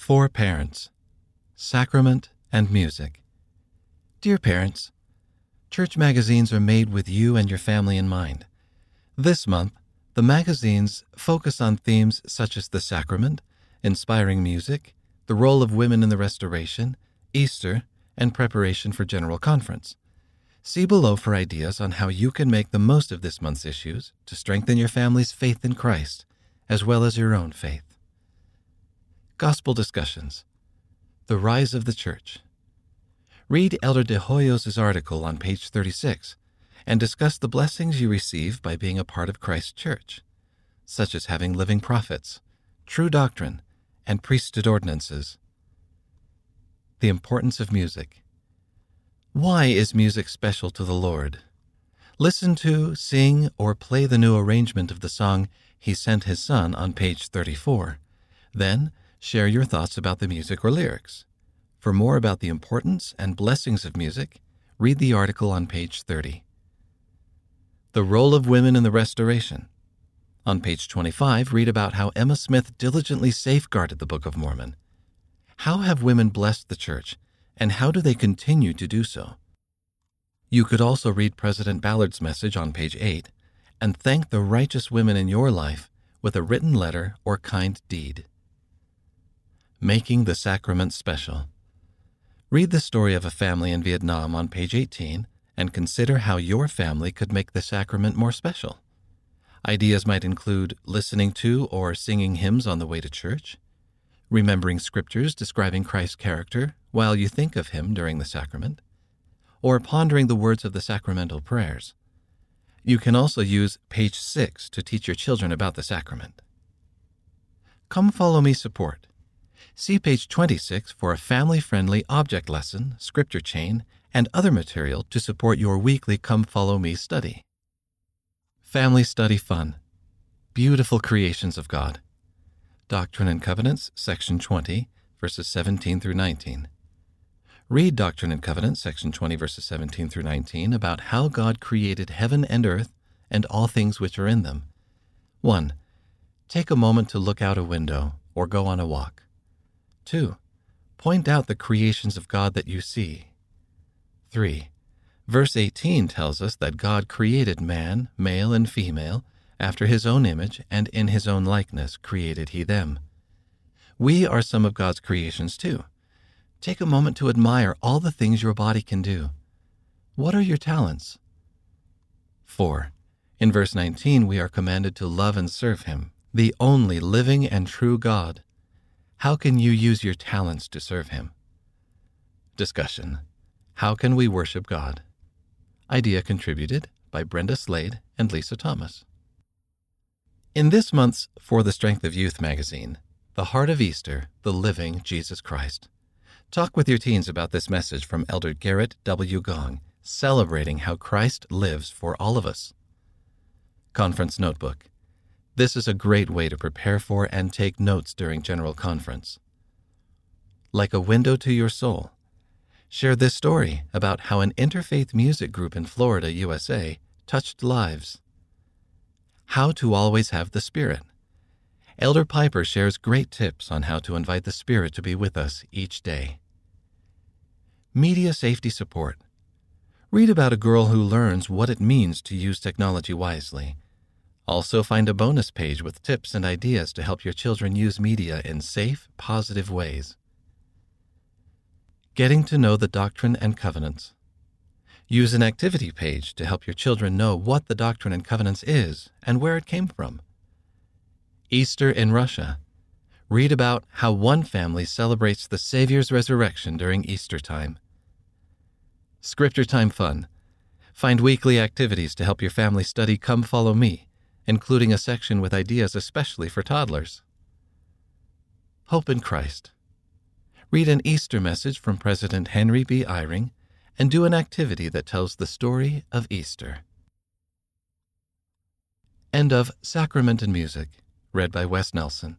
For Parents Sacrament and Music. Dear parents, church magazines are made with you and your family in mind. This month, the magazines focus on themes such as the sacrament, inspiring music, the role of women in the Restoration, Easter, and preparation for General Conference. See below for ideas on how you can make the most of this month's issues to strengthen your family's faith in Christ, as well as your own faith. Gospel Discussions The Rise of the Church. Read Elder De Hoyos' article on page 36 and discuss the blessings you receive by being a part of Christ's church, such as having living prophets, true doctrine, and priesthood ordinances. The importance of music. Why is music special to the Lord? Listen to, sing, or play the new arrangement of the song He Sent His Son on page 34. Then, Share your thoughts about the music or lyrics. For more about the importance and blessings of music, read the article on page 30. The Role of Women in the Restoration. On page 25, read about how Emma Smith diligently safeguarded the Book of Mormon. How have women blessed the church, and how do they continue to do so? You could also read President Ballard's message on page 8 and thank the righteous women in your life with a written letter or kind deed. Making the Sacrament Special. Read the story of a family in Vietnam on page 18 and consider how your family could make the sacrament more special. Ideas might include listening to or singing hymns on the way to church, remembering scriptures describing Christ's character while you think of him during the sacrament, or pondering the words of the sacramental prayers. You can also use page 6 to teach your children about the sacrament. Come Follow Me support. See page 26 for a family friendly object lesson, scripture chain, and other material to support your weekly Come Follow Me study. Family Study Fun Beautiful Creations of God. Doctrine and Covenants, section 20, verses 17 through 19. Read Doctrine and Covenants, section 20, verses 17 through 19, about how God created heaven and earth and all things which are in them. 1. Take a moment to look out a window or go on a walk. 2. Point out the creations of God that you see. 3. Verse 18 tells us that God created man, male and female, after his own image, and in his own likeness created he them. We are some of God's creations too. Take a moment to admire all the things your body can do. What are your talents? 4. In verse 19, we are commanded to love and serve him, the only living and true God. How can you use your talents to serve Him? Discussion How can we worship God? Idea contributed by Brenda Slade and Lisa Thomas. In this month's For the Strength of Youth magazine, The Heart of Easter, the Living Jesus Christ. Talk with your teens about this message from Elder Gerrit W. Gong, celebrating how Christ lives for all of us. Conference Notebook this is a great way to prepare for and take notes during General Conference. Like a window to your soul, share this story about how an interfaith music group in Florida, USA, touched lives. How to always have the Spirit. Elder Piper shares great tips on how to invite the Spirit to be with us each day. Media Safety Support. Read about a girl who learns what it means to use technology wisely also, find a bonus page with tips and ideas to help your children use media in safe, positive ways. Getting to know the Doctrine and Covenants. Use an activity page to help your children know what the Doctrine and Covenants is and where it came from. Easter in Russia. Read about how one family celebrates the Savior's resurrection during Easter time. Scripture Time Fun. Find weekly activities to help your family study Come Follow Me including a section with ideas especially for toddlers. Hope in Christ. Read an Easter message from President Henry B. Eyring and do an activity that tells the story of Easter. End of Sacrament and Music, read by Wes Nelson.